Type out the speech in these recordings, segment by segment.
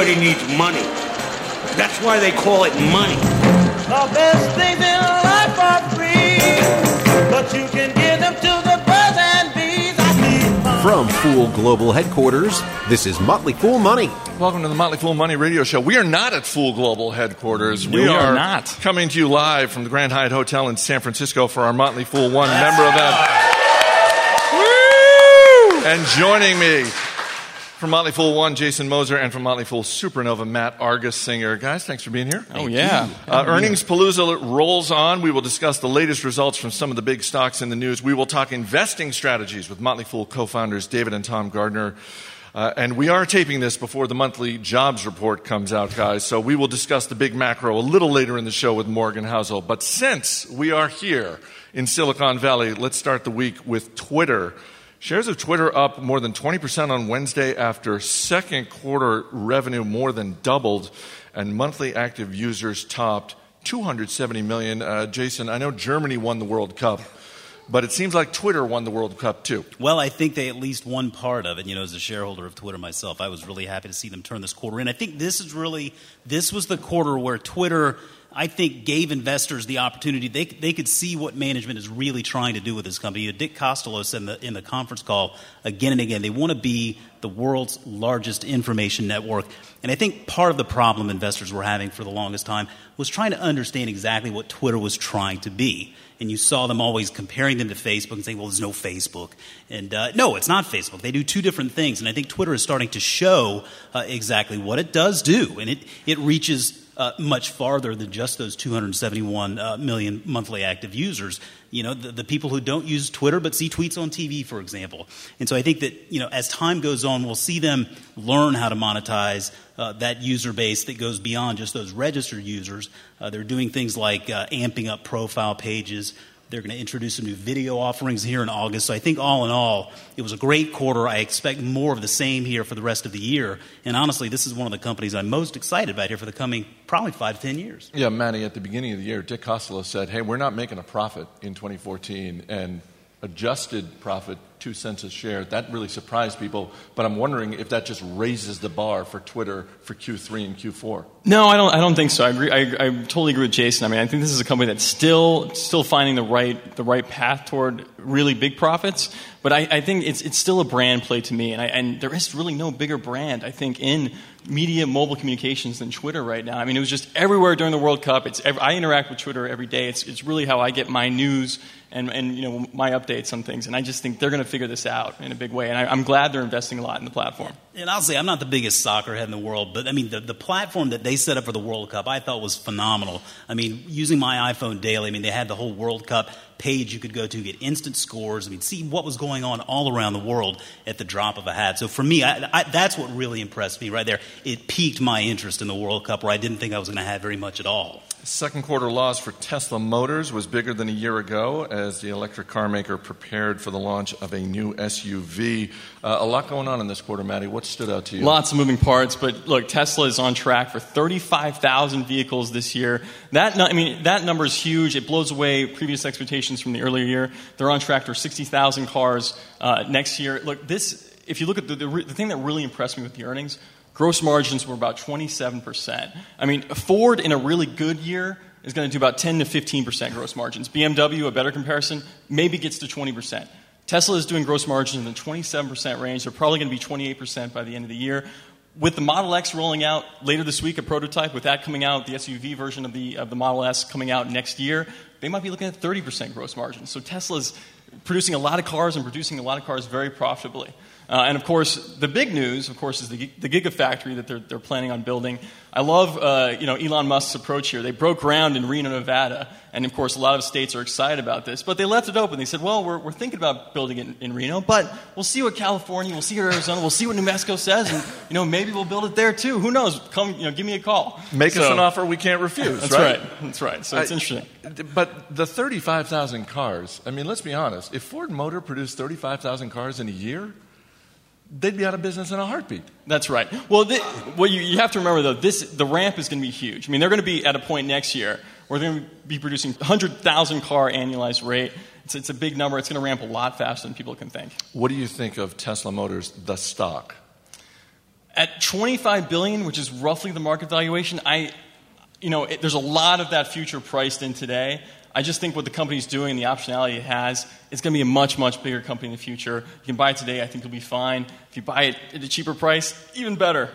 Everybody needs money. That's why they call it money. The best things in life are free, but you can give them to the birds and bees. I need. From Fool Global Headquarters, this is Motley Fool Money. Welcome to the Motley Fool Money Radio Show. We are not at Fool Global headquarters. We are not. coming to you live from the Grand Hyatt Hotel in San Francisco for our Motley Fool One member event. Woo! And joining me from Motley Fool One, Jason Moser, and from Motley Fool Supernova, Matt Argersinger. Guys, thanks for being here. Oh, yeah. Uh, earnings Palooza rolls on. We will discuss the latest results from some of the big stocks in the news. We will talk investing strategies with Motley Fool co founders David and Tom Gardner. Uh, and we are taping this before the monthly jobs report comes out, guys. So we will discuss the big macro a little later in the show with Morgan Housel. But since we are here in Silicon Valley, let's start the week with Twitter. Shares of Twitter up more than 20% on Wednesday after second quarter revenue more than doubled and monthly active users topped 270 million. Uh, Jason, I know Germany won the World Cup, but it seems like Twitter won the World Cup too. Well, I think they at least won part of it. You know, as a shareholder of Twitter myself, I was really happy to see them turn this quarter in. I think this is really this was the quarter where Twitter. I think gave investors the opportunity. They, they could see what management is really trying to do with this company. Dick Costolo said in the, in the conference call again and again, they want to be the world's largest information network. And I think part of the problem investors were having for the longest time was trying to understand exactly what Twitter was trying to be. And you saw them always comparing them to Facebook and saying, well, there's no Facebook. And uh, no, it's not Facebook. They do two different things. And I think Twitter is starting to show uh, exactly what it does do. And it, it reaches uh, much farther than just those 271 uh, million monthly active users. You know, the, the, people who don't use Twitter but see tweets on TV, for example. And so I think that, you know, as time goes on, we'll see them learn how to monetize uh, that user base that goes beyond just those registered users. Uh, they're doing things like uh, amping up profile pages, they're going to introduce some new video offerings here in August. So I think all in all, it was a great quarter. I expect more of the same here for the rest of the year. And honestly, this is one of the companies I'm most excited about here for the coming probably five to ten years. Yeah, Manny, at the beginning of the year, Dick Costolo said, hey, we're not making a profit in 2014. And adjusted profit, two cents a share. That really surprised people. But I'm wondering if that just raises the bar for Twitter for Q3 and Q4. No, I don't. I don't think so. I agree. I, I totally agree with Jason. I mean, I think this is a company that's still still finding the right the right path toward really big profits. But I, I think it's it's still a brand play to me, and I, and there is really no bigger brand I think in media mobile communications than Twitter right now. I mean, it was just everywhere during the World Cup. It's I interact with Twitter every day. It's it's really how I get my news and, and you know my updates on things. And I just think they're going to figure this out in a big way. And I, am glad they're investing a lot in the platform. And I'll say I'm not the biggest soccer head in the world, but I mean the, the platform that they set up for the World Cup I thought was phenomenal. I mean, using my iPhone daily, I mean they had the whole World Cup page you could go to get instant scores. I mean, see what was going on all around the world at the drop of a hat. So for me, I, I, that's what really impressed me right there. It piqued my interest in the World Cup, where I didn't think I was going to have very much at all. Second quarter loss for Tesla Motors was bigger than a year ago as the electric car maker prepared for the launch of a new SUV. Uh, a lot going on in this quarter, Maddie. What stood out to you? Lots of moving parts, but look, Tesla is on track for 35,000 vehicles this year. That, I mean, that number is huge. It blows away previous expectations from the earlier year. They're on track for 60,000 cars uh, next year. Look, this, if you look at the, the, the thing that really impressed me with the earnings gross margins were about 27%. I mean, Ford in a really good year is going to do about 10 to 15% gross margins. BMW, a better comparison, maybe gets to 20%. Tesla is doing gross margins in the 27% range. They're probably going to be 28% by the end of the year. With the Model X rolling out later this week, a prototype, with that coming out, the SUV version of the, of the Model S coming out next year, they might be looking at 30% gross margins. So Tesla's producing a lot of cars and producing a lot of cars very profitably. Uh, and of course, the big news, of course, is the, the Gigafactory that they're, they're planning on building. I love, uh, you know, Elon Musk's approach here. They broke ground in Reno, Nevada, and of course, a lot of states are excited about this. But they left it open. They said, "Well, we're, we're thinking about building it in, in Reno, but we'll see what California, we'll see what Arizona, we'll see what New Mexico says, and you know, maybe we'll build it there too. Who knows? Come, you know, give me a call. Make so, us an offer we can't refuse. That's right. right. That's right. So it's interesting. But the 35,000 cars. I mean, let's be honest. If Ford Motor produced 35,000 cars in a year." They'd be out of business in a heartbeat. That's right. Well, the, well you, you, have to remember, though, this, the ramp is going to be huge. I mean, they're going to be at a point next year where they're going to be producing 100,000 car annualized rate. It's, it's a big number. It's going to ramp a lot faster than people can think. What do you think of Tesla Motors, the stock? At 25 billion, which is roughly the market valuation, I, you know, it, there's a lot of that future priced in today. I just think what the company's doing, and the optionality it has, it's going to be a much, much bigger company in the future. You can buy it today, I think you'll be fine. If you buy it at a cheaper price, even better.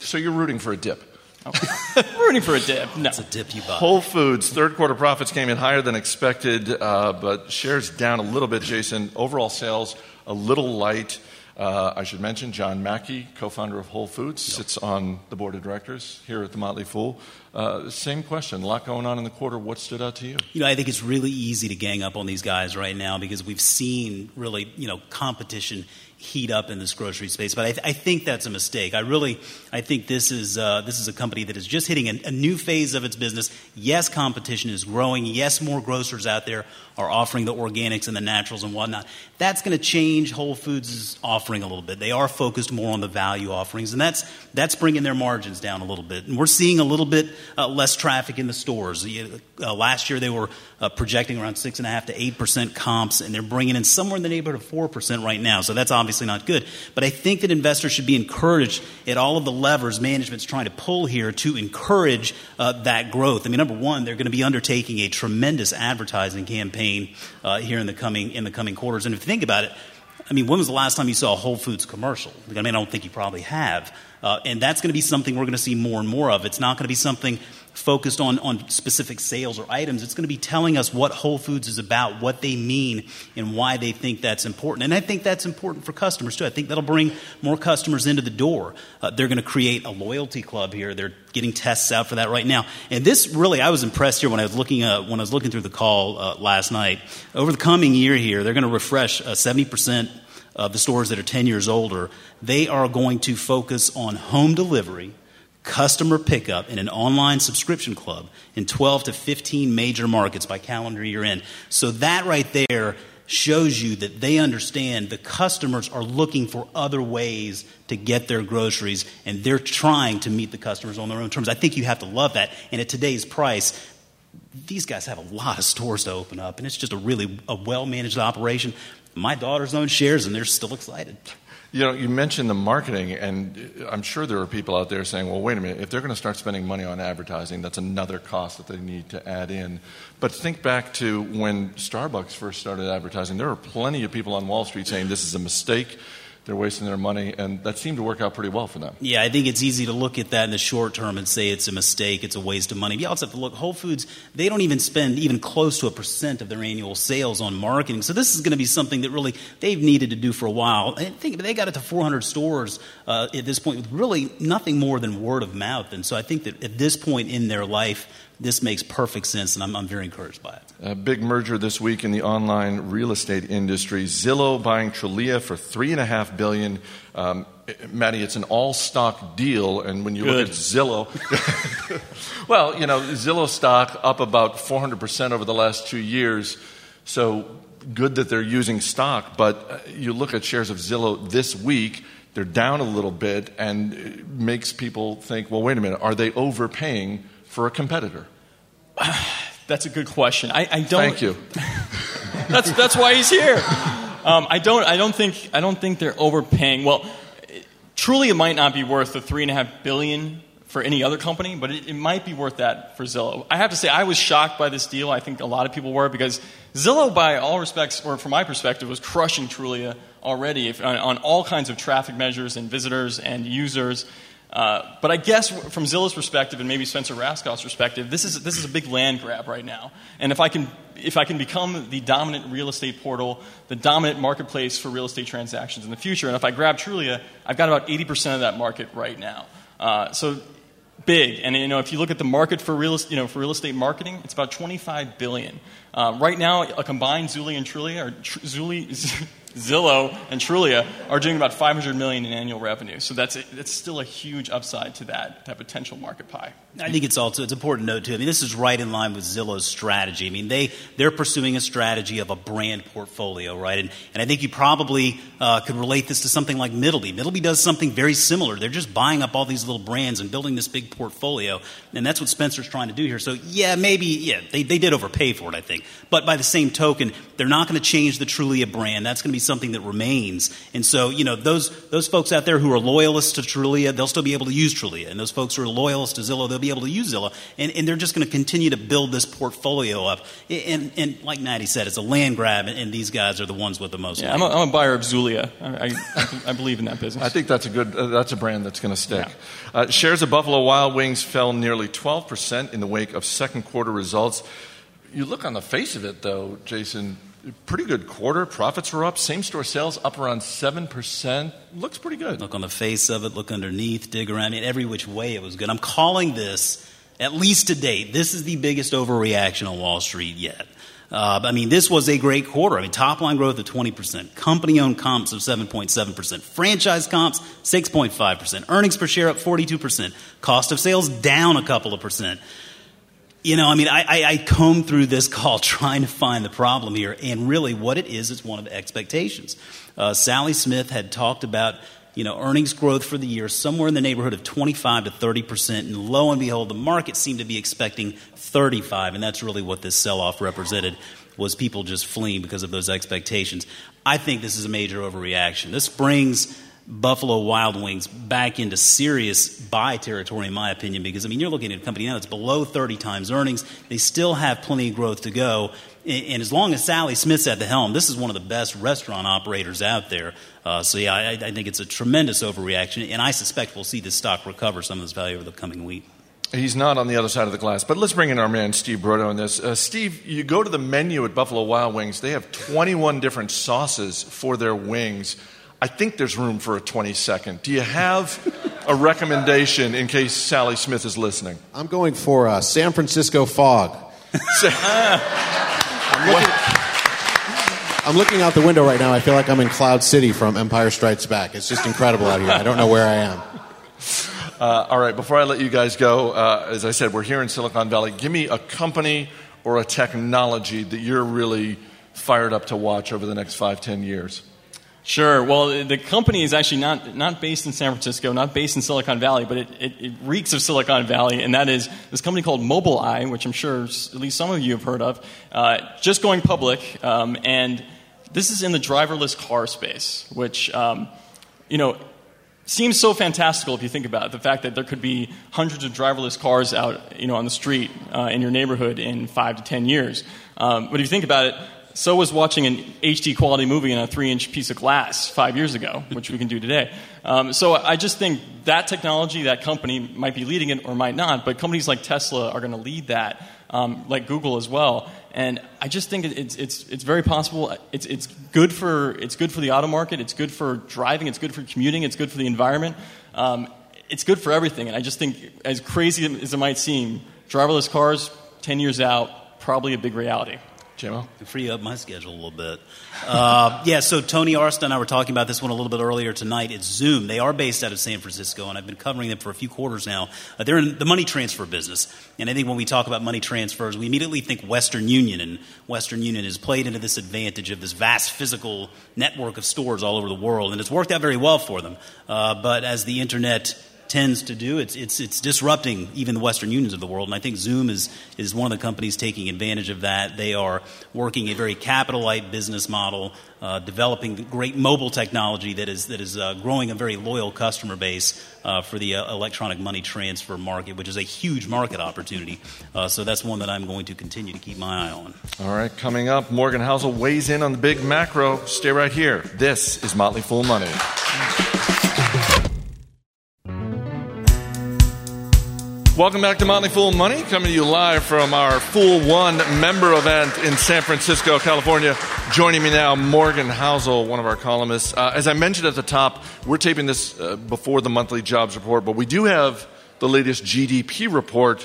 So you're rooting for a dip. Rooting for a dip. No. It's a dip you buy. Whole Foods third quarter profits came in higher than expected, uh, but shares down a little bit. Jason, overall sales a little light. Uh, I should mention John Mackey, co-founder of Whole Foods, sits on the board of directors here at the Motley Fool. Uh, same question. A lot going on in the quarter. What stood out to you? You know, I think it's really easy to gang up on these guys right now because we've seen really, you know, competition heat up in this grocery space. But I, th- I think that's a mistake. I really, I think this is uh, this is a company that is just hitting a, a new phase of its business. Yes, competition is growing. Yes, more grocers out there are offering the organics and the naturals and whatnot. That's going to change Whole Foods' offering a little bit. They are focused more on the value offerings, and that's that's bringing their margins down a little bit. And we're seeing a little bit uh, less traffic in the stores. Uh, last year they were uh, projecting around six and a half to eight percent comps, and they're bringing in somewhere in the neighborhood of four percent right now. So that's obviously not good. But I think that investors should be encouraged at all of the levers management's trying to pull here to encourage uh, that growth. I mean, number one, they're going to be undertaking a tremendous advertising campaign uh, here in the coming in the coming quarters. And if you think about it. I mean, when was the last time you saw a Whole Foods commercial? I mean, I don't think you probably have. Uh, and that's going to be something we're going to see more and more of. It's not going to be something focused on, on specific sales or items. It's going to be telling us what Whole Foods is about, what they mean, and why they think that's important. And I think that's important for customers too. I think that'll bring more customers into the door. Uh, they're going to create a loyalty club here. They're getting tests out for that right now. And this really, I was impressed here when I was looking uh, when I was looking through the call uh, last night. Over the coming year here, they're going to refresh uh, seventy percent of the stores that are 10 years older, they are going to focus on home delivery customer pickup in an online subscription club in 12 to 15 major markets by calendar year end. So that right there shows you that they understand the customers are looking for other ways to get their groceries and they're trying to meet the customers on their own terms. I think you have to love that. And at today's price, these guys have a lot of stores to open up and it's just a really a well managed operation. My daughters own shares and they're still excited. You know, you mentioned the marketing, and I'm sure there are people out there saying, well, wait a minute, if they're going to start spending money on advertising, that's another cost that they need to add in. But think back to when Starbucks first started advertising. There were plenty of people on Wall Street saying this is a mistake they're wasting their money, and that seemed to work out pretty well for them. Yeah, I think it's easy to look at that in the short term and say it's a mistake, it's a waste of money. You also have to look, Whole Foods, they don't even spend even close to a percent of their annual sales on marketing. So this is going to be something that really they've needed to do for a while. I think they got it to 400 stores uh, at this point with really nothing more than word of mouth. And so I think that at this point in their life, this makes perfect sense, and I'm, I'm very encouraged by it. A big merger this week in the online real estate industry. Zillow buying Trulia for three and a half billion. Um, Maddie, it's an all-stock deal, and when you Good. look at Zillow, well, you know, Zillow stock up about 400 percent over the last two years. So good that they're using stock, but uh, you look at shares of Zillow this week. They're down a little bit, and it makes people think, well, wait a minute, are they overpaying for a competitor? That's a good question. I, I don't. Thank you. that's that's why he's here. Um, I don't I don't think I don't think they're overpaying. Well, Trulia, it might not be worth the three and a half billion for any other company, but it, it might be worth that for Zillow. I have to say, I was shocked by this deal. I think a lot of people were because Zillow, by all respects, or from my perspective, was crushing Trulia already if, on, on all kinds of traffic measures and visitors and users. Uh, but I guess from Zillow's perspective and maybe Spencer Rascoff's perspective, this is, this is a big land grab right now. And if I, can, if I can become the dominant real estate portal, the dominant marketplace for real estate transactions in the future, and if I grab Trulia, I've got about 80% of that market right now. Uh, so big. And you know, if you look at the market for real, you know, for real estate marketing, it's about 25 billion. Uh, right now, a combined Zuli and Trulia, or Tr- Zuli, Zillow and Trulia are doing about 500 million in annual revenue. So that's, that's still a huge upside to that, that potential market pie. I think it's also it's important to note too. I mean, this is right in line with Zillow's strategy. I mean, they they're pursuing a strategy of a brand portfolio, right? And and I think you probably uh, could relate this to something like Middleby. Middleby does something very similar. They're just buying up all these little brands and building this big portfolio, and that's what Spencer's trying to do here. So yeah, maybe yeah, they they did overpay for it, I think. But by the same token, they're not going to change the Trulia brand. That's going to be something that remains. And so you know those those folks out there who are loyalists to Trulia, they'll still be able to use Trulia, and those folks who are loyalists to Zillow, they'll be able to use Zillow, and, and they're just going to continue to build this portfolio up. And, and like Natty said, it's a land grab, and, these guys are the ones with the most. Yeah, I'm a, I'm a, buyer of Zulia. I, I, I, believe in that business. I think that's a good. Uh, that's a brand that's going to stick. Yeah. Uh, shares of Buffalo Wild Wings fell nearly 12 percent in the wake of second quarter results. You look on the face of it, though, Jason pretty good quarter. Profits were up. Same store sales up around 7%. Looks pretty good. Look on the face of it, look underneath, dig around. it. every which way it was good. I'm calling this, at least to date, this is the biggest overreaction on Wall Street yet. Uh, I mean, this was a great quarter. I mean, top line growth of 20%, company owned comps of 7.7%, franchise comps 6.5%, earnings per share up 42%, cost of sales down a couple of percent. You know, I mean, I, I, I comb through this call trying to find the problem here, and really what it is, it's one of expectations. Uh, Sally Smith had talked about you know, earnings growth for the year somewhere in the neighborhood of 25 to 30 percent, and lo and behold, the market seemed to be expecting 35, and that's really what this sell-off represented was people just fleeing because of those expectations. I think this is a major overreaction. This brings Buffalo Wild Wings back into serious buy territory, in my opinion, because I mean, you're looking at a company now that's below 30 times earnings. They still have plenty of growth to go. And as long as Sally Smith's at the helm, this is one of the best restaurant operators out there. Uh, so, yeah, I, I, think it's a tremendous overreaction. And I suspect we'll see this stock recover some of this value over the coming week. He's not on the other side of the glass. But let's bring in our man, Steve Broido, on this. Uh, Steve, you go to the menu at Buffalo Wild Wings, they have 21 different sauces for their wings. I think there's room for a 22nd. Do you have a recommendation in case Sally Smith is listening? I'm going for uh, San Francisco fog. I'm, looking, I'm looking out the window right now. I feel like I'm in Cloud City from Empire Strikes Back. It's just incredible out here. I don't know where I am. Uh, all right, before I let you guys go, uh, as I said, we're here in Silicon Valley. Give me a company or a technology that you're really fired up to watch over the next five, ten years. Sure. Well, the company is actually not, not based in San Francisco, not based in Silicon Valley, but it, it, it reeks of Silicon Valley, and that is this company called Mobileye, which I'm sure at least some of you have heard of, uh, just going public. Um, and this is in the driverless car space, which, um, you know, seems so fantastical if you think about it. The fact that there could be hundreds of driverless cars out, you know, on the street uh, in your neighborhood in five to ten years. Um, but if you think about it, so was watching an HD quality movie in a three inch piece of glass five years ago, which we can do today. Um, so I just think that technology, that company might be leading it or might not, but companies like Tesla are going to lead that, um, like Google as well. And I just think it's, it's, it's very possible. It's, it's, good for, it's good for the auto market, it's good for driving, it's good for commuting, it's good for the environment. Um, it's good for everything. And I just think, as crazy as it might seem, driverless cars, 10 years out, probably a big reality. JMO? Free up my schedule a little bit. Uh, yeah, so Tony Arsta and I were talking about this one a little bit earlier tonight. It's Xoom. They are based out of San Francisco, and I've been covering them for a few quarters now. Uh, they're in the money transfer business. And I think when we talk about money transfers, we immediately think Western Union, and Western Union has played into this advantage of this vast physical network of stores all over the world, and it's worked out very well for them. Uh, but as the internet tends to do. It's, it's, it's disrupting even the Western Unions of the world. And I think Xoom is, is one of the companies taking advantage of that. They are working a very capital light business model, uh, developing great mobile technology that is, that is uh, growing a very loyal customer base uh, for the uh, electronic money transfer market, which is a huge market opportunity. Uh, so that's one that I'm going to continue to keep my eye on. All right, coming up, Morgan Housel weighs in on the big macro. Stay right here. This is Motley Fool Money. Welcome back to Motley Fool Money, coming to you live from our Fool One member event in San Francisco, California. Joining me now, Morgan Housel, one of our columnists. Uh, as I mentioned at the top, we're taping this uh, before the monthly jobs report, but we do have the latest GDP report.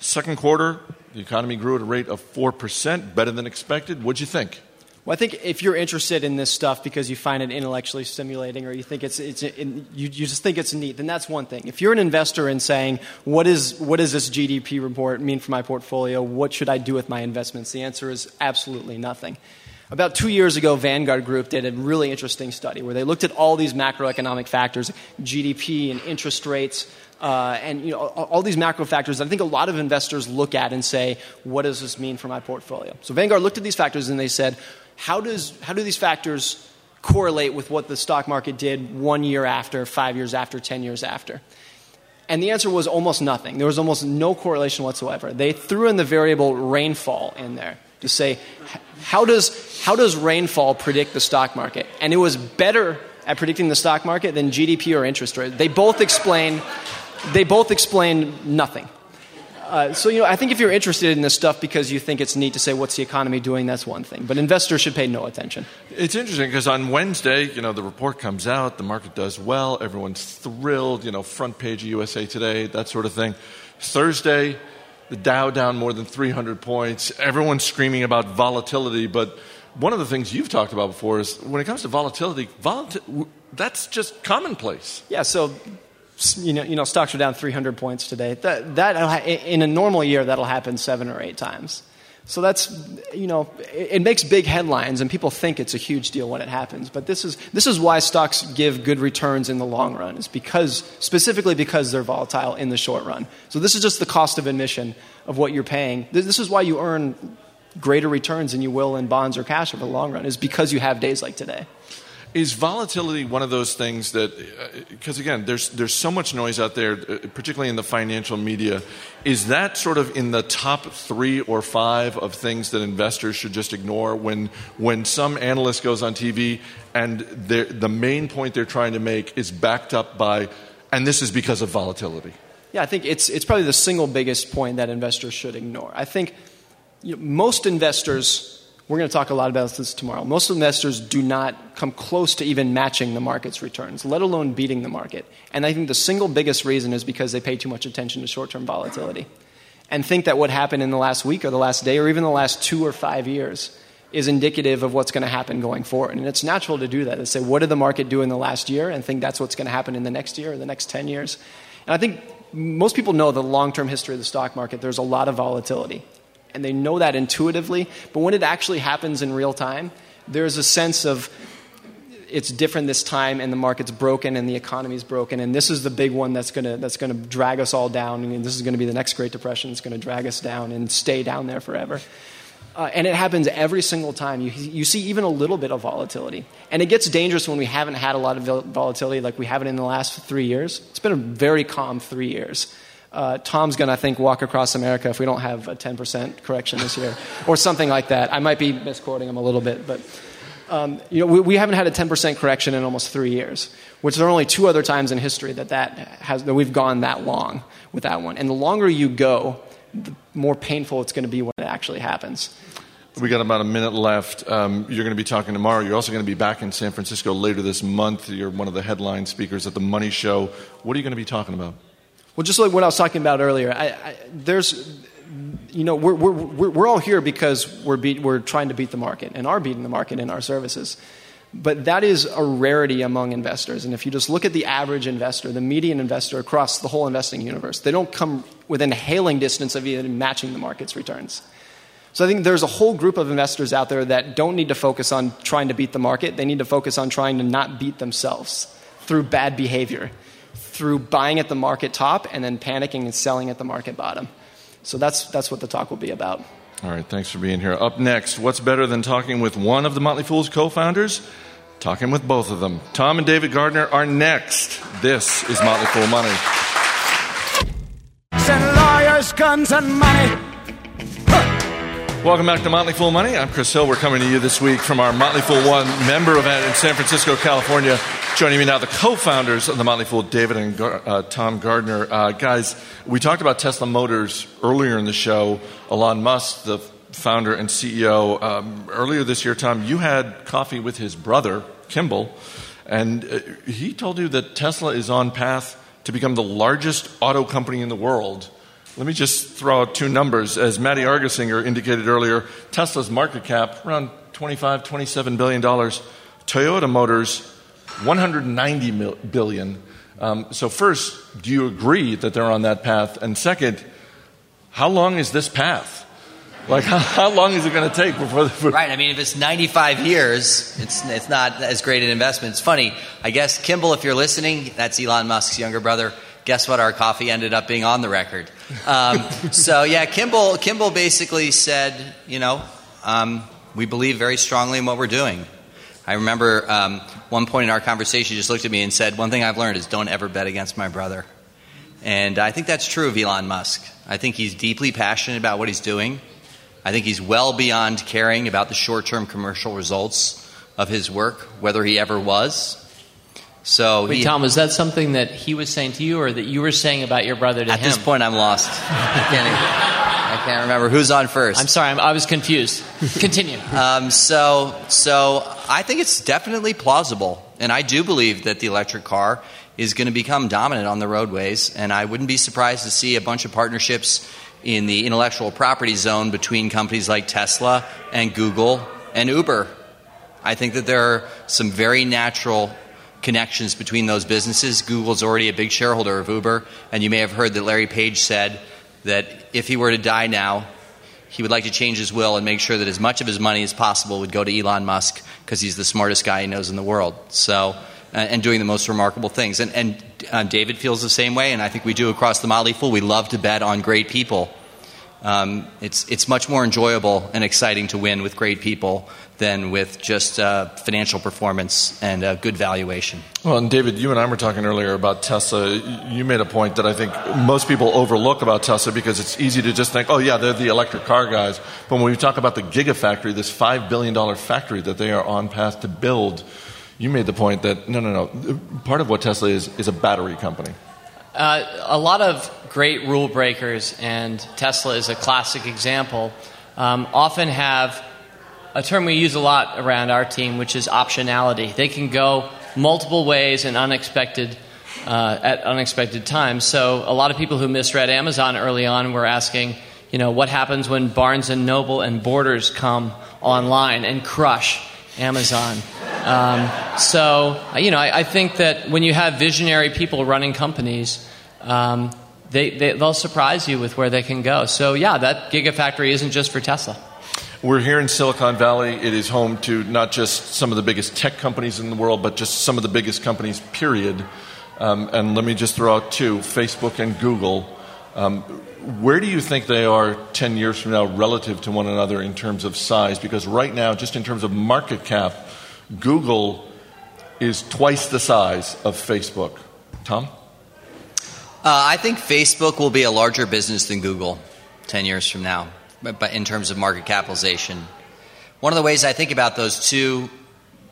Second quarter, the economy grew at a rate of 4%, better than expected. What'd you think? Well, I think if you're interested in this stuff because you find it intellectually stimulating or you think it's, it's you, you just think it's neat, then that's one thing. If you're an investor and saying, what, is, what does this GDP report mean for my portfolio? What should I do with my investments? The answer is absolutely nothing. About two years ago, Vanguard Group did a really interesting study where they looked at all these macroeconomic factors, GDP and interest rates, uh, and you know, all, these macro factors that I think a lot of investors look at and say, what does this mean for my portfolio? So Vanguard looked at these factors and they said, how, does, how do these factors correlate with what the stock market did one year after, five years after, 10 years after? And the answer was almost nothing. There was almost no correlation whatsoever. They threw in the variable rainfall in there to say, how does, how does rainfall predict the stock market? And it was better at predicting the stock market than GDP or interest rate. They both explain, they both explain nothing. Uh, so, you know, I think if you're interested in this stuff because you think it's neat to say, what's the economy doing, that's one thing. But investors should pay no attention. It's interesting because on Wednesday, you know, the report comes out, the market does well, everyone's thrilled, you know, front page of USA Today, that sort of thing. Thursday, the Dow down more than 300 points, everyone's screaming about volatility, but one of the things you've talked about before is when it comes to volatility, volati- that's just commonplace. Yeah, so you know, you know, stocks are down 300 points today. That, that uh, in a normal year, that'll happen seven or eight times. So that's, you know, it, it, makes big headlines, and people think it's a huge deal when it happens. But this is this is why stocks give good returns in the long run. Is because specifically because they're volatile in the short run. So this is just the cost of admission of what you're paying. This, this is why you earn greater returns than you will in bonds or cash over the long run. Is because you have days like today. Is volatility one of those things that, because uh, again, there's, there's so much noise out there, uh, particularly in the financial media. Is that sort of in the top three or five of things that investors should just ignore when, when some analyst goes on TV and the main point they're trying to make is backed up by, and this is because of volatility? Yeah, I think it's, it's probably the single biggest point that investors should ignore. I think you know, most investors we're going to talk a lot about this tomorrow. Most investors do not come close to even matching the market's returns, let alone beating the market. And I think the single biggest reason is because they pay too much attention to short term volatility and think that what happened in the last week or the last day or even the last two or five years is indicative of what's going to happen going forward. And it's natural to do that, to say, what did the market do in the last year, and think that's what's going to happen in the next year or the next 10 years. And I think most people know the long term history of the stock market, there's a lot of volatility and they know that intuitively. But when it actually happens in real time, there's a sense of it's different this time and the market's broken and the economy's broken and this is the big one that's going to that's going to drag us all down and this is going to be the next great depression that's going to drag us down and stay down there forever. Uh, and it happens every single time. You, you see even a little bit of volatility. And it gets dangerous when we haven't had a lot of volatility like we haven't in the last three years. It's been a very calm three years uh, Tom's going to, I think, walk across America if we don't have a 10% correction this year, or something like that. I might be misquoting him a little bit, but um, you know, we, we, haven't had a 10% correction in almost three years, which there are only two other times in history that, that, has, that we've gone that long with that one. And the longer you go, the more painful it's going to be when it actually happens. We got about a minute left. Um, you're going to be talking tomorrow. You're also going to be back in San Francisco later this month. You're one of the headline speakers at the Money Show. What are you going to be talking about? Well, just like what I was talking about earlier, I, I, there's, you know, we're, we're, we're all here because we're, beat, we're trying to beat the market and are beating the market in our services. But that is a rarity among investors. And if you just look at the average investor, the median investor across the whole investing universe, they don't come within hailing distance of even matching the market's returns. So I think there's a whole group of investors out there that don't need to focus on trying to beat the market. They need to focus on trying to not beat themselves through bad behavior through buying at the market top and then panicking and selling at the market bottom. So that's, that's what the talk will be about. All right, thanks for being here. Up next, what's better than talking with one of the Motley Fool's co founders? Talking with both of them. Tom and David Gardner are next. This is Motley Fool Money. Send lawyers, guns, and money. Welcome back to Motley Fool Money. I'm Chris Hill. We're coming to you this week from our Motley Fool One member event in San Francisco, California. Joining me now, the co-founders of the Motley Fool, David and Gar- uh, Tom Gardner. Uh, guys, we talked about Tesla Motors earlier in the show. Elon Musk, the founder and CEO, um, earlier this year, Tom, you had coffee with his brother, Kimball, and uh, he told you that Tesla is on path to become the largest auto company in the world let me just throw out two numbers. As Matty Argersinger indicated earlier, Tesla's market cap around 25, 27 billion dollars. Toyota Motors, 190 mil- billion. Um, so first, do you agree that they're on that path? And second, how long is this path? Like, how, how long is it going to take before? The, Right. I mean, if it's 95 years, it's it's not as great an investment. It's funny. I guess Kimball, if you're listening, that's Elon Musk's younger brother. Guess what? Our coffee ended up being on the record. Um, so yeah, Kimball Kimball basically said, you know, um, we believe very strongly in what we're doing. I remember um, one point in our conversation, he just looked at me and said, "One thing I've learned is don't ever bet against my brother." And I think that's true of Elon Musk. I think he's deeply passionate about what he's doing. I think he's well beyond caring about the short term commercial results of his work, whether he ever was. So Wait, he, Tom, was that something that he was saying to you or that you were saying about your brother to at him? this point, I'm lost. I can't, I can't remember who's on first. I'm sorry, I'm, I was confused. Continue. Um, so, so I think it's definitely plausible, and I do believe that the electric car is going to become dominant on the roadways. And I wouldn't be surprised to see a bunch of partnerships in the intellectual property zone between companies like Tesla and Google and Uber. I think that there are some very natural connections between those businesses. Google's already a big shareholder of Uber, and you may have heard that Larry Page said that if he were to die now, he would like to change his will and make sure that as much of his money as possible would go to Elon Musk because he's the smartest guy he knows in the world. So, uh, and doing the most remarkable things. And, and uh, David feels the same way, and I think we do across the Motley Fool. We love to bet on great people. Um, it's, it's much more enjoyable and exciting to win with great people than with just uh, financial performance and uh, good valuation. Well, and David, you and I were talking earlier about Tesla. You made a point that I think most people overlook about Tesla because it's easy to just think, oh, yeah, they're the electric car guys. But when we talk about the Gigafactory, this $5 billion factory that they are on path to build, you made the point that no, no, no. Part of what Tesla is is a battery company. Uh, a lot of great rule breakers, and Tesla is a classic example, um, often have a term we use a lot around our team, which is optionality. They can go multiple ways and unexpected. Uh, at unexpected times. So a lot of people who misread Amazon early on were asking, you know, what happens when Barnes and Noble and Borders come online and crush Amazon? Um, so, you know, I, I, think that when you have visionary people running companies, um, they, they, they'll surprise you with where they can go. So, yeah, that Gigafactory isn't just for Tesla. We're here in Silicon Valley. It is home to not just some of the biggest tech companies in the world, but just some of the biggest companies, period. Um, and let me just throw out two Facebook and Google. Um, where do you think they are 10 years from now relative to one another in terms of size? Because right now, just in terms of market cap, Google is twice the size of Facebook. Tom? Uh, I think Facebook will be a larger business than Google 10 years from now, but, in terms of market capitalization. One of the ways I think about those two,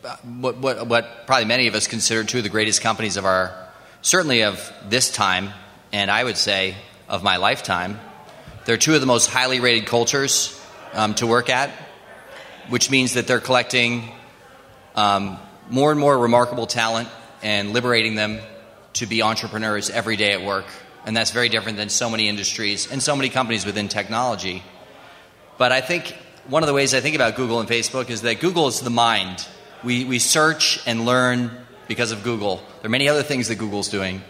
uh, what, what, what probably many of us consider two of the greatest companies of our, certainly of this time, and I would say of my lifetime, they're two of the most highly rated cultures um, to work at, which means that they're collecting um, more and more remarkable talent and liberating them to be entrepreneurs every day at work. And that's very different than so many industries and so many companies within technology. But I think one of the ways I think about Google and Facebook is that Google is the mind. We, we search and learn because of Google. There are many other things that Google's doing,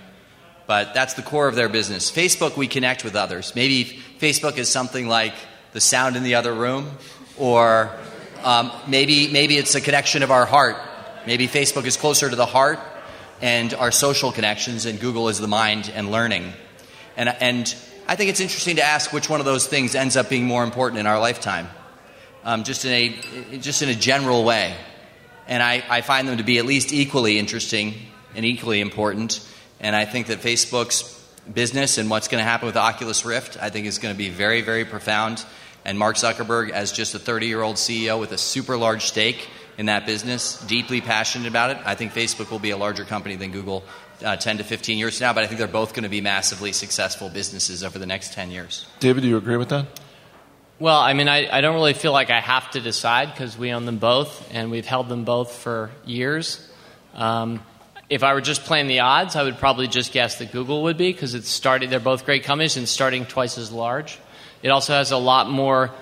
but that's the core of their business. Facebook, we connect with others. Maybe Facebook is something like the sound in the other room, or um, maybe, maybe it's a connection of our heart. Maybe Facebook is closer to the heart and our social connections, and Google is the mind and learning. And, and I think it's interesting to ask which one of those things ends up being more important in our lifetime, um, just, in a, just in a general way. And I, I find them to be at least equally interesting and equally important. And I think that Facebook's business and what's going to happen with the Oculus Rift, I think is going to be very, very profound. And Mark Zuckerberg, as just a 30 year old CEO with a super large stake in that business, deeply passionate about it, I think Facebook will be a larger company than Google uh, 10 to 15 years now. But I think they're both going to be massively successful businesses over the next 10 years. David, do you agree with that? Well, I mean, I, I don't really feel like I have to decide because we own them both and we've held them both for years. Um, if I were just playing the odds, I would probably just guess that Google would be because it's starting. They're both great companies and starting twice as large. It also has a lot more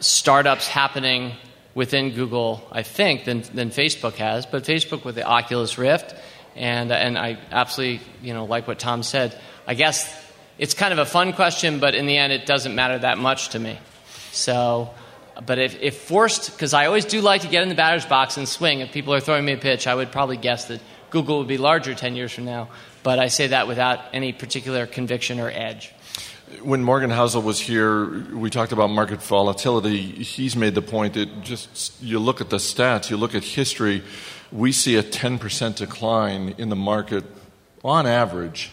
startups happening within Google, I think, than, than Facebook has. But Facebook with the Oculus Rift, and, uh, and I absolutely you know, like what Tom said. I guess it's kind of a fun question, but in the end, it doesn't matter that much to me. So, but if, if forced, because I always do like to get in the batter's box and swing, if people are throwing me a pitch, I would probably guess that Google would be larger 10 years from now. But I say that without any particular conviction or edge. When Morgan Housel was here, we talked about market volatility. He's made the point that just you look at the stats, you look at history, we see a 10% decline in the market on average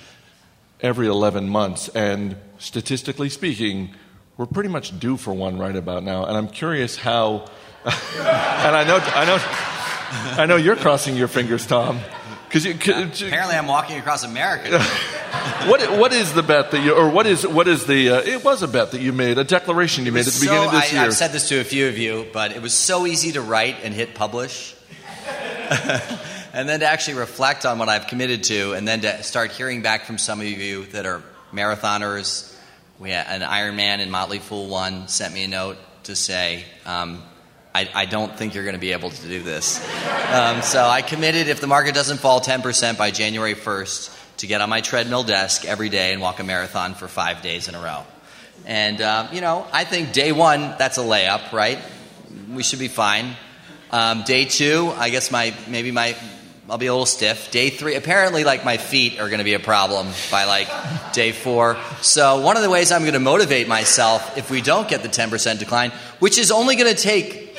every 11 months. And statistically speaking, we're pretty much due for one right about now. And I'm curious how, and I know, I know, I know you're crossing your fingers, Tom. Because you apparently I'm walking across America. what what is the bet that you, or what is what is the? Uh, it was a bet that you made, a declaration you made at the so, beginning of this I, year. I've said this to a few of you, but it was so easy to write and hit publish, and then to actually reflect on what I've committed to, and then to start hearing back from some of you that are marathoners. We an Ironman in Motley Fool one sent me a note to say. Um, I, I, don't think you're going to be able to do this. Um, so I committed, if the market doesn't fall 10% by January 1st, to get on my treadmill desk every day and walk a marathon for five days in a row. And, uh, you know, I think day one, that's a layup, right? We should be fine. Um, day two, I guess my maybe my I'll be a little stiff. Day three, apparently, like my feet are going to be a problem by like day four. So one of the ways I'm going to motivate myself if we don't get the 10% decline, which is only going to take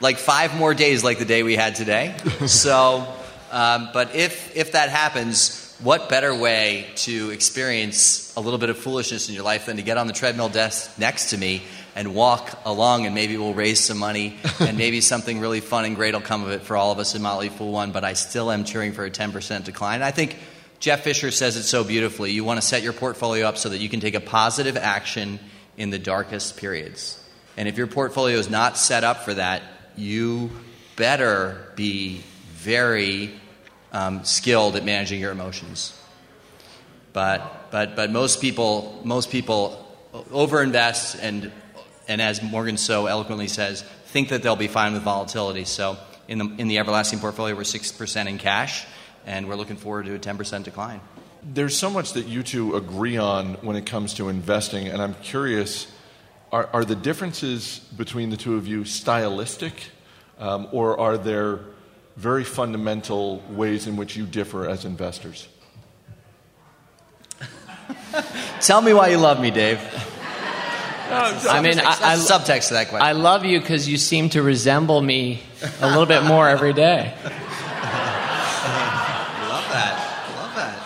like five more days, like the day we had today. so, um, but if if that happens, what better way to experience a little bit of foolishness in your life than to get on the treadmill desk next to me and walk along and maybe we'll raise some money and maybe something really fun and great will come of it for all of us in Motley Fool One, but I still am cheering for a 10% decline. I think Jeff Fischer says it so beautifully. You want to set your portfolio up so that you can take a positive action in the darkest periods. And if your portfolio is not set up for that, you better be very um, skilled at managing your emotions. But, but, but most people, most people overinvest and, and as Morgan so eloquently says, think that they'll be fine with volatility. So in the, in the everlasting portfolio, we're 6% in cash, and we're looking forward to a 10% decline. There's so much that you two agree on when it comes to investing, and I'm curious are, are the differences between the two of you stylistic, um, or are there very fundamental ways in which you differ as investors? Tell me why you love me, Dave. I mean, I, I, subtext to that question. I love you because you seem to resemble me a little bit more every day. love that. Love that.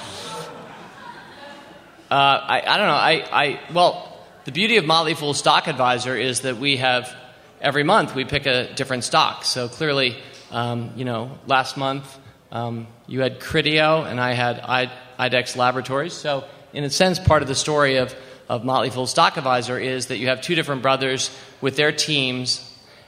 Uh, I, I don't know. I, I well, the beauty of Motley Fool Stock Advisor is that we have every month we pick a different stock. So clearly, um, you know, last month um, you had Criteo and I had I, IDEXX Laboratories. So in a sense, part of the story of of Motley Fool Stock Advisor is that you have two different brothers with their teams,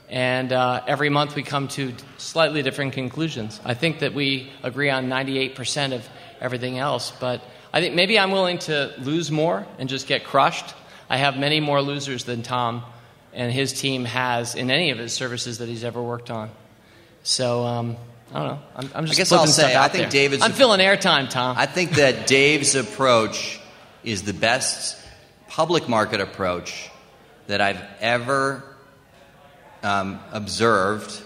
and uh, every month we come to slightly different conclusions. I think that we agree on 98% of everything else, but I think maybe I'm willing to lose more and just get crushed. I have many more losers than Tom and his team has in any of his services that he's ever worked on. So, um, I don't know. I'm, I'm just I guess I'll say, I think there. David's. I'm filling airtime, Tom. I think that Dave's approach is the best public market approach that I've ever um, observed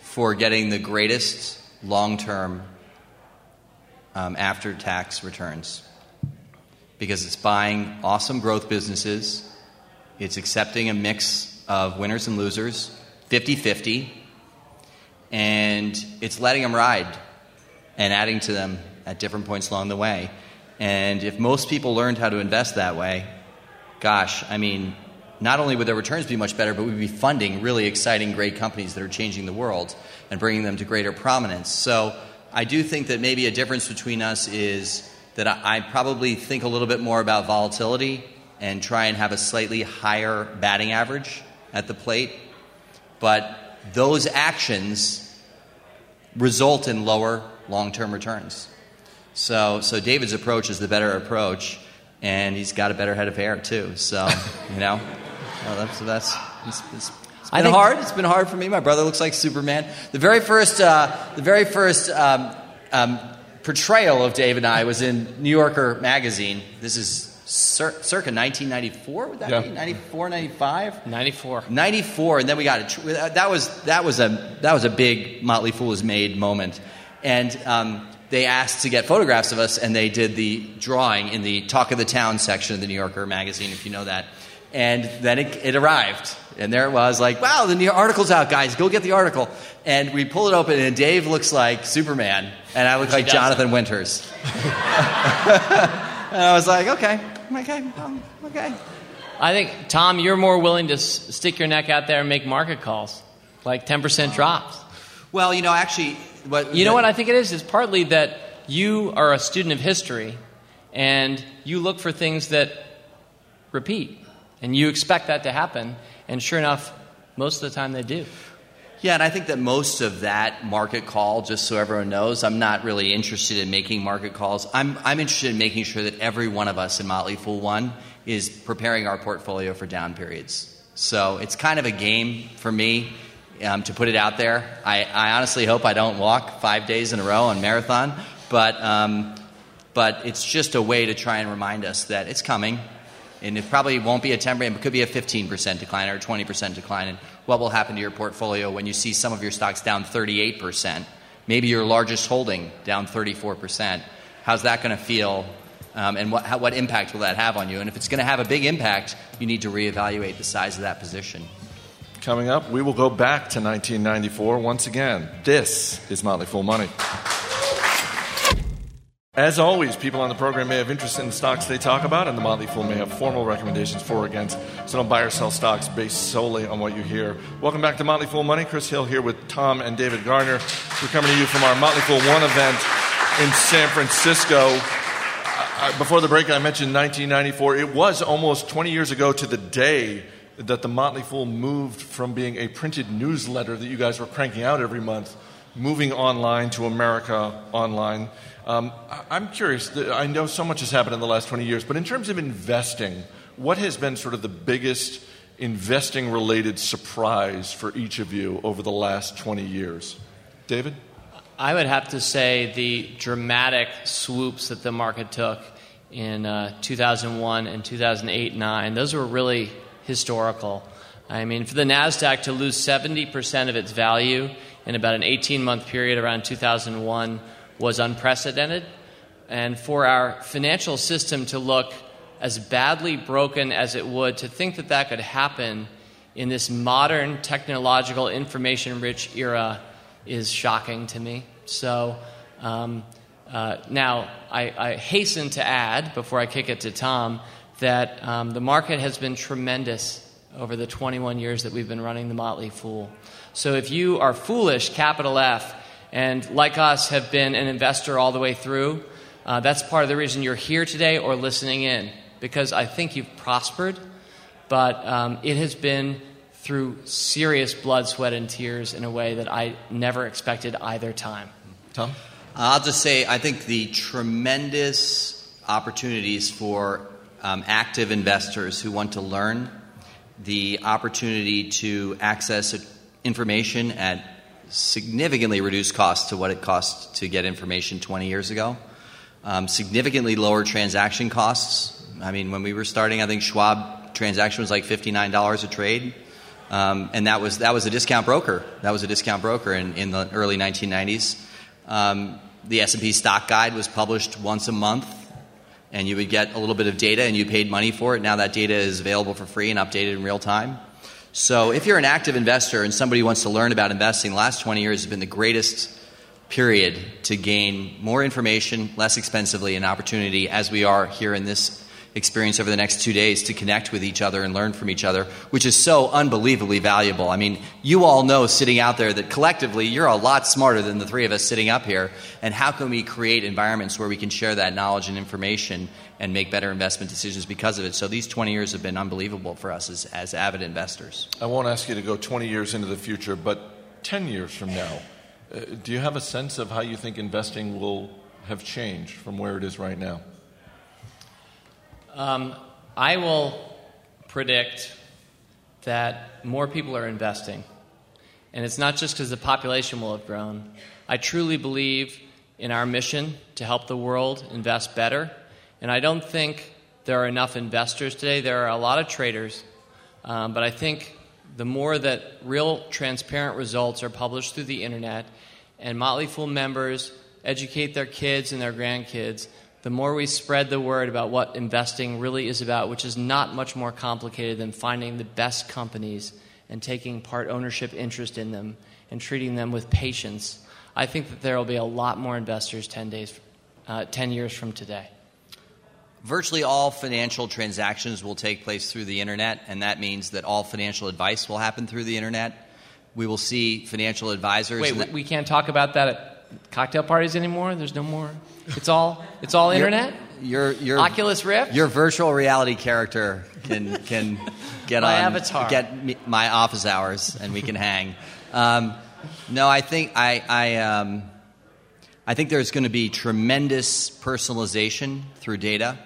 for getting the greatest long term um, after tax returns. Because it's buying awesome growth businesses, it's accepting a mix of winners and losers, 50 50, and it's letting them ride and adding to them at different points along the way. And if most people learned how to invest that way, gosh, I mean, not only would their returns be much better, but we'd be funding really exciting, great companies that are changing the world and bringing them to greater prominence. So I do think that maybe a difference between us is that I, I probably think a little bit more about volatility and try and have a slightly higher batting average at the plate. But those actions result in lower long term returns. So, so David's approach is the better approach, and he's got a better head of hair too. So, you know, well, that's that's it's, it's, it's It's been hard. It's been hard for me. My brother looks like Superman. The very first, uh, the very first um, um, portrayal of Dave and I was in New Yorker magazine. This is cir- circa 1994. Would that Yeah. be 94, 95? 94. 94, and then we got it. That was that was a that was a big Motley Fool is made moment, and um, they asked to get photographs of us, and they did the drawing in the Talk of the Town section of the New Yorker magazine, if you know that. And then it, it arrived, and there it was, like, wow, the new article's out, guys, go get the article. And we pull it open, and Dave looks like Superman, and I look She like. Jonathan Winters. and I was like, okay, okay, um, okay. I think, Tom, you're more willing to s- stick your neck out there and make market calls, like 10% drops. Well, you know, actually, what You know what I think it is? It's partly that you are a student of history and you look for things that repeat and you expect that to happen. And sure enough, most of the time they do. Yeah, and I think that most of that market call, just so everyone knows, I'm not really interested in making market calls. I'm, I'm interested in making sure that every one of us in Motley Fool One is preparing our portfolio for down periods. So it's kind of a game for me um, to put it out there. I, I honestly hope I don't walk five days in a row on marathon, but, um, but it's just a way to try and remind us that it's coming. And it probably won't be a 10 it could be a 15% decline or a 20% decline. And what will happen to your portfolio when you see some of your stocks down 38%? Maybe your largest holding down 34%. How's that going to feel? Um, and what, how, what impact will that have on you? And if it's going to have a big impact, you need to reevaluate the size of that position. Coming up, we will go back to 1994 once again. This is Motley Fool Money. As always, people on the program may have interest in stocks they talk about, and the Motley Fool may have formal recommendations for or against. So don't buy or sell stocks based solely on what you hear. Welcome back to Motley Fool Money. Chris Hill here with Tom and David Gardner. We're coming to you from our Motley Fool One event in San Francisco. I- before the break, I mentioned 1994. It was almost 20 years ago to the day that the Motley Fool moved from being a printed newsletter that you guys were cranking out every month, moving online to America Online. Um, I'm curious. I know so much has happened in the last 20 years, but in terms of investing, what has been sort of the biggest investing related surprise for each of you over the last 20 years? David? I would have to say the dramatic swoops that the market took in uh, 2001 and 2008 9, those were really historical. I mean, for the NASDAQ to lose 70% of its value in about an 18 month period around 2001 was unprecedented. And for our financial system to look as badly broken as it would, to think that that could happen in this modern, technological, information rich era is shocking to me. So, um, uh, now, I, I hasten to add, before I kick it to Tom, that um, the market has been tremendous over the 21 years that we've been running the Motley Fool. So, if you are foolish, capital F, and like us have been an investor all the way through, uh, that's part of the reason you're here today or listening in, because I think you've prospered, but um, it has been through serious blood, sweat, and tears in a way that I never expected either time. Tom? I'll just say I think the tremendous opportunities for um, active investors who want to learn, the opportunity to access information at significantly reduced cost to what it cost to get information 20 years ago, um, significantly lower transaction costs. I mean, when we were starting, I think Schwab transaction was like $59 a trade. Um, and that was that was a discount broker. That was a discount broker in, in the early 1990s. Um, the S&P stock guide was published once a month, and you would get a little bit of data, and you paid money for it. Now that data is available for free and updated in real time. So if you're an active investor and somebody wants to learn about investing, the last 20 years has been the greatest period to gain more information less expensively and opportunity as we are here in this experience over the next two days to connect with each other and learn from each other, which is so unbelievably valuable. I mean, you all know sitting out there that collectively you're a lot smarter than the three of us sitting up here. And how can we create environments where we can share that knowledge and information and make better investment decisions because of it? So these 20 years have been unbelievable for us as, as avid investors. I won't ask you to go 20 years into the future, but 10 years from now, uh, do you have a sense of how you think investing will have changed from where it is right now? Um, I will predict that more people are investing. And it's not just because the population will have grown. I truly believe in our mission to help the world invest better. And I don't think there are enough investors today. There are a lot of traders. Um, but I think the more that real transparent results are published through the internet and Motley Fool members educate their kids and their grandkids, the more we spread the word about what investing really is about, which is not much more complicated than finding the best companies and taking part ownership interest in them and treating them with patience, I think that there will be a lot more investors 10, days, uh, 10 years from today. Virtually all financial transactions will take place through the internet, and that means that all financial advice will happen through the internet. We will see financial advisors. Wait, we, we can't talk about that at cocktail parties anymore. There's no more. It's all. It's all internet. Your, your Oculus Rift. Your virtual reality character can can get My on avatar. get me, my office hours, and we can hang. Um, no, I think I I, um, I think there's going to be tremendous personalization through data.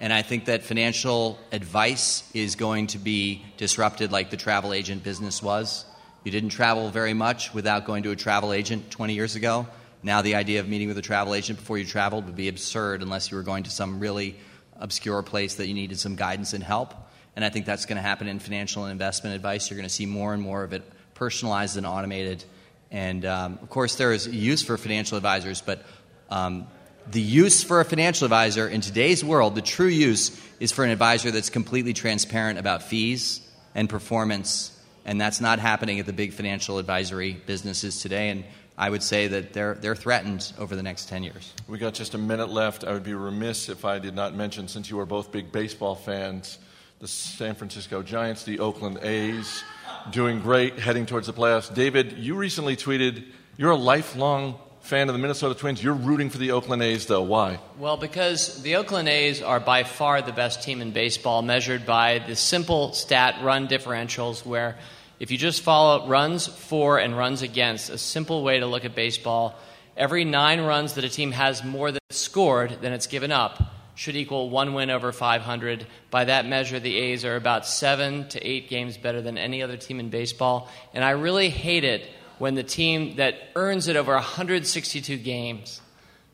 And I think that financial advice is going to be disrupted like the travel agent business was. You didn't travel very much without going to a travel agent 20 years ago. Now, the idea of meeting with a travel agent before you traveled would be absurd unless you were going to some really obscure place that you needed some guidance and help. And I think that's going to happen in financial and investment advice. You're going to see more and more of it personalized and automated. And um, of course, there is use for financial advisors, but um, the use for a financial advisor in today's world, the true use, is for an advisor that's completely transparent about fees and performance. And that's not happening at the big financial advisory businesses today. And I would say that they're, they're threatened over the next 10 years. We got just a minute left. I would be remiss if I did not mention, since you are both big baseball fans, the San Francisco Giants, the Oakland A's, doing great, heading towards the playoffs. David, you recently tweeted you're a lifelong fan of the Minnesota Twins. You're rooting for the Oakland A's, though. Why? Well, because the Oakland A's are by far the best team in baseball, measured by the simple stat run differentials, where if you just follow runs for and runs against, a simple way to look at baseball, every nine runs that a team has more than scored than it's given up should equal one win over 500. By that measure, the A's are about seven to eight games better than any other team in baseball. And I really hate it when the team that earns it over 162 games,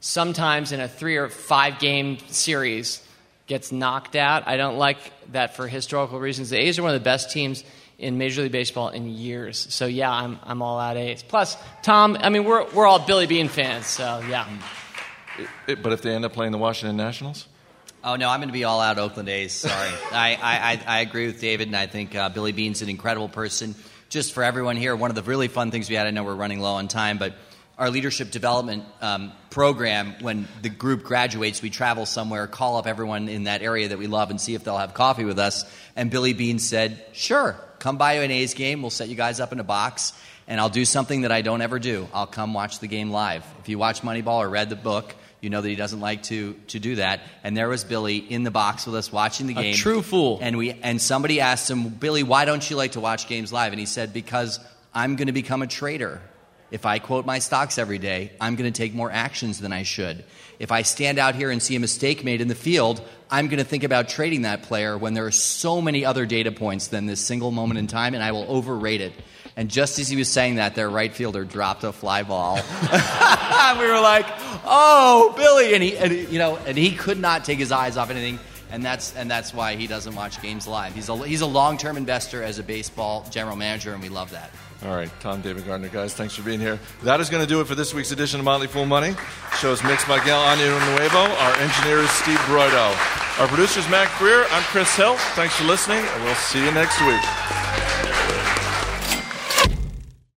sometimes in a three or five game series, gets knocked out. I don't like that for historical reasons. The A's are one of the best teams in Major League Baseball in years. So yeah, I'm I'm all out A's. Plus, Tom, I mean we're we're all Billy Beane fans, so yeah. It- but if they end up playing the Washington Nationals? Oh no, I'm going to be all out Oakland A's. Sorry, I, I, I, I agree with David, and I think uh, Billy Beane's an incredible person. Just for everyone here, one of the really fun things we had. I know we're running low on time, but our leadership development um, program. When the group graduates, we travel somewhere, call up everyone in that area that we love, and see if they'll have coffee with us. And Billy Beane said, "Sure, come by an A's game. We'll set you guys up in a box." And I'll do something that I don't ever do. I'll come watch the game live. If you watch Moneyball or read the book, you know that he doesn't like to to do that. And there was Billy in the box with us watching the A game. true fool. And we and somebody asked him, Billy, why don't you like to watch games live? And he said, because I'm going to become a trader. If I quote my stocks every day, I'm going to take more actions than I should. If I stand out here and see a mistake made in the field, I'm going to think about trading that player when there are so many other data points than this single moment in time, and I will overrate it. And just as he was saying that, their right fielder dropped a fly ball. we were like, "Oh, Billy!" And he, and he, you know, and he could not take his eyes off anything. And that's and that's why he doesn't watch games live. He's a he's a long term investor as a baseball general manager, and we love that. All right, Tom, David Gardner, guys, thanks for being here. That is going to do it for this week's edition of Motley Fool Money. Shows mixed by Miguel Anya Nuevo. Our engineer is Steve Broido. Our producer is Mac Greer. I'm Chris Hill. Thanks for listening, and we'll see you next week.